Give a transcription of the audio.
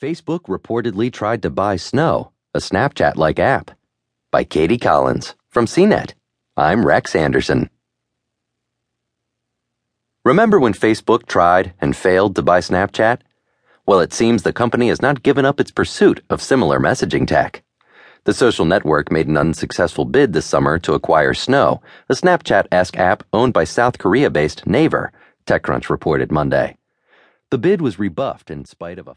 Facebook reportedly tried to buy Snow, a Snapchat like app. By Katie Collins from CNET. I'm Rex Anderson. Remember when Facebook tried and failed to buy Snapchat? Well, it seems the company has not given up its pursuit of similar messaging tech. The social network made an unsuccessful bid this summer to acquire Snow, a Snapchat esque app owned by South Korea based Naver, TechCrunch reported Monday. The bid was rebuffed in spite of a